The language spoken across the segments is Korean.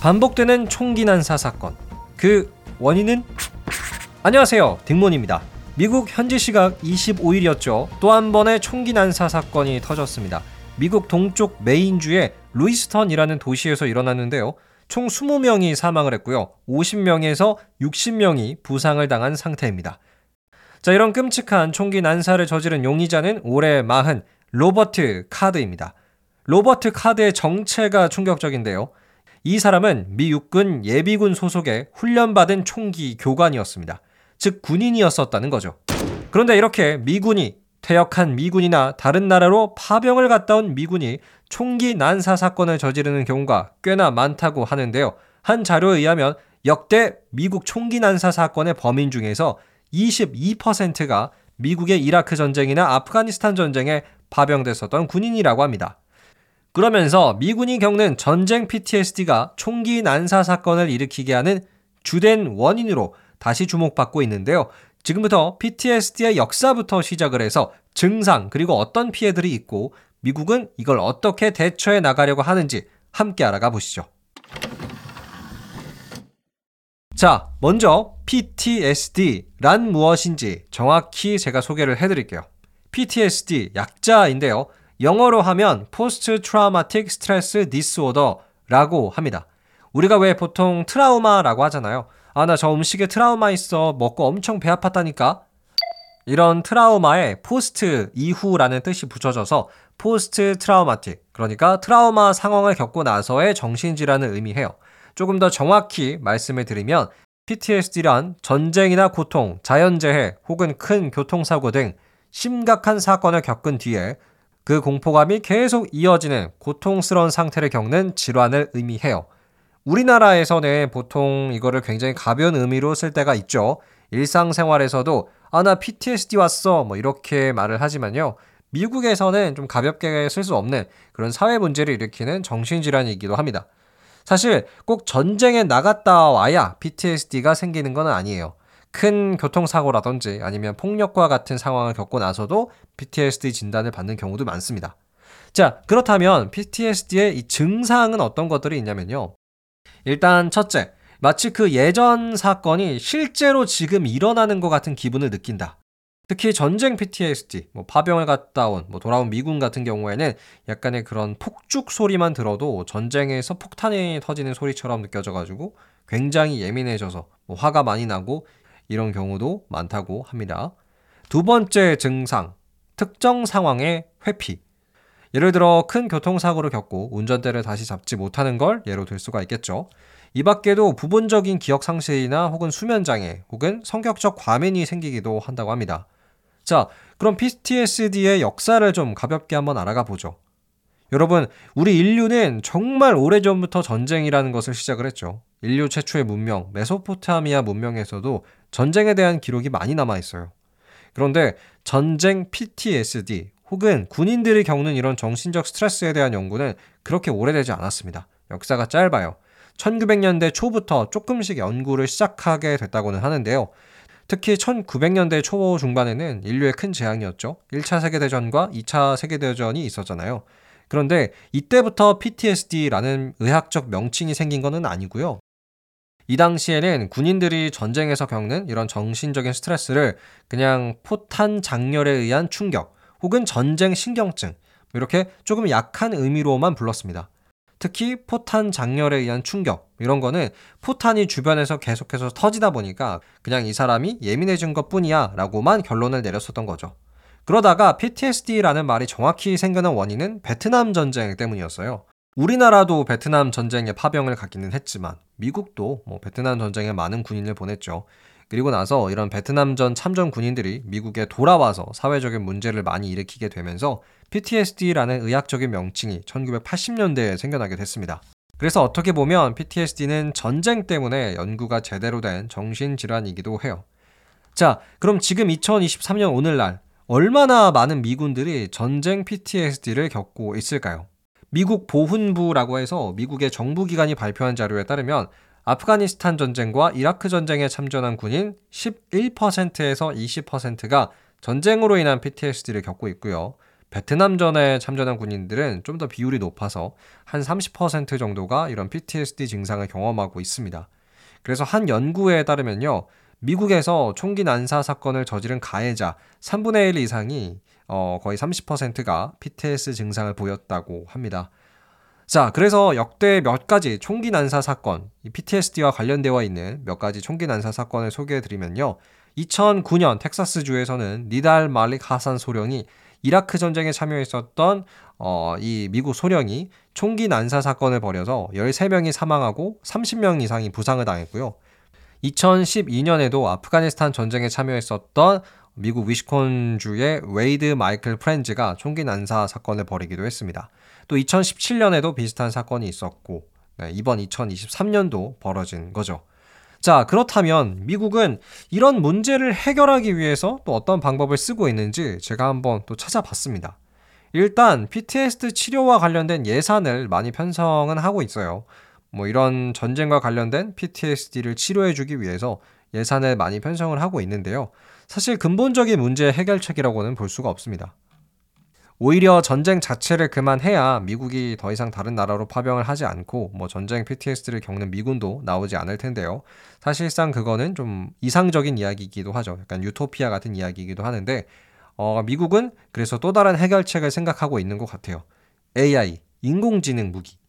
반복되는 총기 난사 사건. 그 원인은 안녕하세요. 딩몬입니다. 미국 현지 시각 25일이었죠. 또 한 번의 총기 난사 사건이 터졌습니다. 미국 동쪽 메인주의 루이스턴이라는 도시에서 일어났는데요. 총 20명이 사망을 했고요. 50명에서 60명이 부상을 당한 상태입니다. 자, 이런 끔찍한 총기 난사를 저지른 용의자는 올해 마흔 로버트 카드입니다. 로버트 카드의 정체가 충격적인데요. 이 사람은 미 육군 예비군 소속의 훈련받은 총기 교관이었습니다. 즉 군인이었었다는 거죠. 그런데 이렇게 미군이 퇴역한 미군이나 다른 나라로 파병을 갔다 온 미군이 총기 난사 사건을 저지르는 경우가 꽤나 많다고 하는데요. 한 자료에 의하면 역대 미국 총기 난사 사건의 범인 중에서 22%가 미국의 이라크 전쟁이나 아프가니스탄 전쟁에 파병됐었던 군인이라고 합니다. 그러면서 미군이 겪는 전쟁 PTSD가 총기 난사 사건을 일으키게 하는 주된 원인으로 다시 주목받고 있는데요. 지금부터 PTSD의 역사부터 시작을 해서 증상 그리고 어떤 피해들이 있고 미국은 이걸 어떻게 대처해 나가려고 하는지 함께 알아가 보시죠. 자, 먼저 PTSD란 무엇인지 정확히 제가 소개를 해드릴게요. PTSD 약자인데요. 영어로 하면 Post Traumatic Stress Disorder라고 합니다. 우리가 왜 보통 트라우마라고 하잖아요. 아, 나 저 음식에 트라우마 있어. 먹고 엄청 배 아팠다니까. 이런 트라우마에 post 이후라는 뜻이 붙여져서 post traumatic 그러니까 트라우마 상황을 겪고 나서의 정신질환을 의미해요. 조금 더 정확히 말씀을 드리면 PTSD란 전쟁이나 고통, 자연재해 혹은 큰 교통사고 등 심각한 사건을 겪은 뒤에 그 공포감이 계속 이어지는 고통스러운 상태를 겪는 질환을 의미해요. 우리나라에서는 보통 이거를 굉장히 가벼운 의미로 쓸 때가 있죠. 일상생활에서도 아, 나 PTSD 왔어. 뭐 이렇게 말을 하지만요. 미국에서는 좀 가볍게 쓸 수 없는 그런 사회 문제를 일으키는 정신질환이기도 합니다. 사실 꼭 전쟁에 나갔다 와야 PTSD가 생기는 건 아니에요. 큰 교통사고라든지 아니면 폭력과 같은 상황을 겪고 나서도 PTSD 진단을 받는 경우도 많습니다. 자, 그렇다면 PTSD의 이 증상은 어떤 것들이 있냐면요. 일단 첫째, 마치 그 예전 사건이 실제로 지금 일어나는 것 같은 기분을 느낀다. 특히 전쟁 PTSD, 뭐 파병을 갔다 온, 뭐 돌아온 미군 같은 경우에는 약간의 그런 폭죽 소리만 들어도 전쟁에서 폭탄이 터지는 소리처럼 느껴져가지고 굉장히 예민해져서 뭐 화가 많이 나고 이런 경우도 많다고 합니다. 두 번째 증상, 특정 상황의 회피. 예를 들어 큰 교통사고를 겪고 운전대를 다시 잡지 못하는 걸 예로 들 수가 있겠죠. 이 밖에도 부분적인 기억 상실이나 혹은 수면 장애 혹은 성격적 과민이 생기기도 한다고 합니다. 자, 그럼 PTSD의 역사를 좀 가볍게 한번 알아가 보죠. 여러분, 우리 인류는 정말 오래전부터 전쟁이라는 것을 시작을 했죠. 인류 최초의 문명, 메소포타미아 문명에서도 전쟁에 대한 기록이 많이 남아 있어요. 그런데 전쟁 PTSD 혹은 군인들이 겪는 이런 정신적 스트레스에 대한 연구는 그렇게 오래되지 않았습니다. 역사가 짧아요. 1900년대 초부터 조금씩 연구를 시작하게 됐다고는 하는데요. 특히 1900년대 초 중반에는 인류의 큰 재앙이었죠. 1차 세계대전과 2차 세계대전이 있었잖아요. 그런데 이때부터 PTSD라는 의학적 명칭이 생긴 것은 아니고요. 이 당시에는 군인들이 전쟁에서 겪는 이런 정신적인 스트레스를 그냥 포탄 장렬에 의한 충격 혹은 전쟁 신경증 이렇게 조금 약한 의미로만 불렀습니다. 특히 포탄 장렬에 의한 충격 이런 거는 포탄이 주변에서 계속해서 터지다 보니까 그냥 이 사람이 예민해진 것 뿐이야 라고만 결론을 내렸었던 거죠. 그러다가 PTSD라는 말이 정확히 생겨난 원인은 베트남 전쟁 때문이었어요. 우리나라도 베트남 전쟁에 파병을 가기는 했지만 미국도 뭐 베트남 전쟁에 많은 군인을 보냈죠. 그리고 나서 이런 베트남전 참전 군인들이 미국에 돌아와서 사회적인 문제를 많이 일으키게 되면서 PTSD라는 의학적인 명칭이 1980년대에 생겨나게 됐습니다. 그래서 어떻게 보면 PTSD는 전쟁 때문에 연구가 제대로 된 정신질환이기도 해요. 자, 그럼 지금 2023년 오늘날 얼마나 많은 미군들이 전쟁 PTSD를 겪고 있을까요? 미국 보훈부라고 해서 미국의 정부기관이 발표한 자료에 따르면 아프가니스탄 전쟁과 이라크 전쟁에 참전한 군인 11%에서 20%가 전쟁으로 인한 PTSD를 겪고 있고요. 베트남 전에 참전한 군인들은 좀 더 비율이 높아서 한 30% 정도가 이런 PTSD 증상을 경험하고 있습니다. 그래서 한 연구에 따르면요. 미국에서 총기 난사 사건을 저지른 가해자 3분의 1 이상이 어, 거의 30%가 PTS 증상을 보였다고 합니다. 자, 그래서 역대 몇 가지 총기 난사 사건, PTSD와 관련되어 있는 몇 가지 총기 난사 사건을 소개해 드리면요. 2009년 텍사스주에서는 니달 말릭 하산 소령이 이라크 전쟁에 참여했었던 어, 이 미국 소령이 총기 난사 사건을 벌여서 13명이 사망하고 30명 이상이 부상을 당했고요. 2012년에도 아프가니스탄 전쟁에 참여했었던 미국 위스콘신주의 웨이드 마이클 프렌즈가 총기 난사 사건을 벌이기도 했습니다. 또 2017년에도 비슷한 사건이 있었고 네, 이번 2023년도 벌어진 거죠. 자, 그렇다면 미국은 이런 문제를 해결하기 위해서 또 어떤 방법을 쓰고 있는지 제가 한번 또 찾아봤습니다. 일단 PTSD 치료와 관련된 예산을 많이 편성은 하고 있어요. 뭐 이런 전쟁과 관련된 PTSD를 치료해주기 위해서 예산을 많이 편성을 하고 있는데요. 사실 근본적인 문제 해결책이라고는 볼 수가 없습니다. 오히려 전쟁 자체를 그만해야 미국이 더 이상 다른 나라로 파병을 하지 않고 뭐 전쟁 PTSD를 겪는 미군도 나오지 않을 텐데요. 사실상 그거는 좀 이상적인 이야기이기도 하죠. 약간 유토피아 같은 이야기이기도 하는데 어, 미국은 그래서 또 다른 해결책을 생각하고 있는 것 같아요. AI, 인공지능 무기.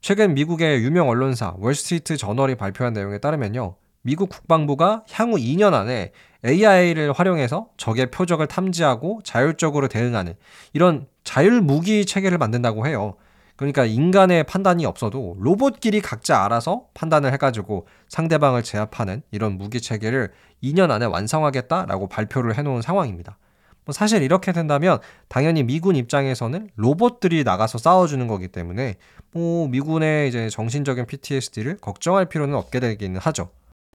최근 미국의 유명 언론사 월스트리트 저널이 발표한 내용에 따르면요. 미국 국방부가 향후 2년 안에 AI를 활용해서 적의 표적을 탐지하고 자율적으로 대응하는 이런 자율 무기 체계를 만든다고 해요. 그러니까 인간의 판단이 없어도 로봇끼리 각자 알아서 판단을 해가지고 상대방을 제압하는 이런 무기 체계를 2년 안에 완성하겠다라고 발표를 해놓은 상황입니다. 뭐 사실 이렇게 된다면 당연히 미군 입장에서는 로봇들이 나가서 싸워주는 거기 때문에 뭐 미군의 이제 정신적인 PTSD를 걱정할 필요는 없게 되기는 하죠.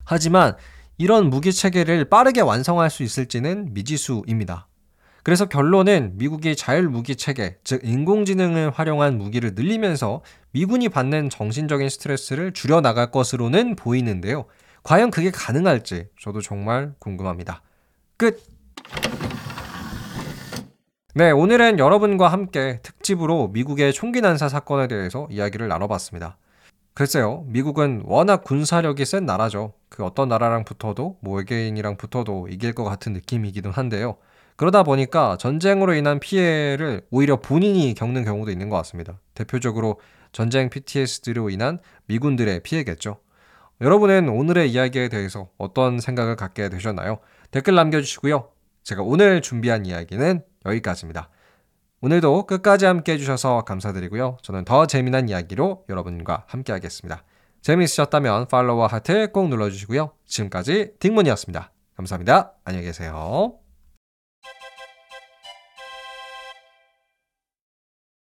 하지만 이런 무기 체계를 빠르게 완성할 수 있을지는 미지수입니다. 그래서 결론은 미국이 자율 무기 체계, 즉 인공지능을 활용한 무기를 늘리면서 미군이 받는 정신적인 스트레스를 줄여 나갈 것으로는 보이는데요. 과연 그게 가능할지 저도 정말 궁금합니다. 끝. 네, 오늘은 여러분과 함께 특집으로 미국의 총기 난사 사건에 대해서 이야기를 나눠봤습니다. 글쎄요, 미국은 워낙 군사력이 센 나라죠. 그 어떤 나라랑 붙어도, 뭐 외계인이랑 붙어도 이길 것 같은 느낌이기도 한데요. 그러다 보니까 전쟁으로 인한 피해를 오히려 본인이 겪는 경우도 있는 것 같습니다. 대표적으로 전쟁 PTSD로 인한 미군들의 피해겠죠. 여러분은 오늘의 이야기에 대해서 어떤 생각을 갖게 되셨나요? 댓글 남겨주시고요. 제가 오늘 준비한 이야기는 여기까지입니다. 오늘도 끝까지 함께 해주셔서 감사드리고요. 저는 더 재미난 이야기로 여러분과 함께 하겠습니다. 재미있으셨다면 팔로우와 하트 꼭 눌러주시고요. 지금까지 딩문이었습니다. 감사합니다. 안녕히 계세요.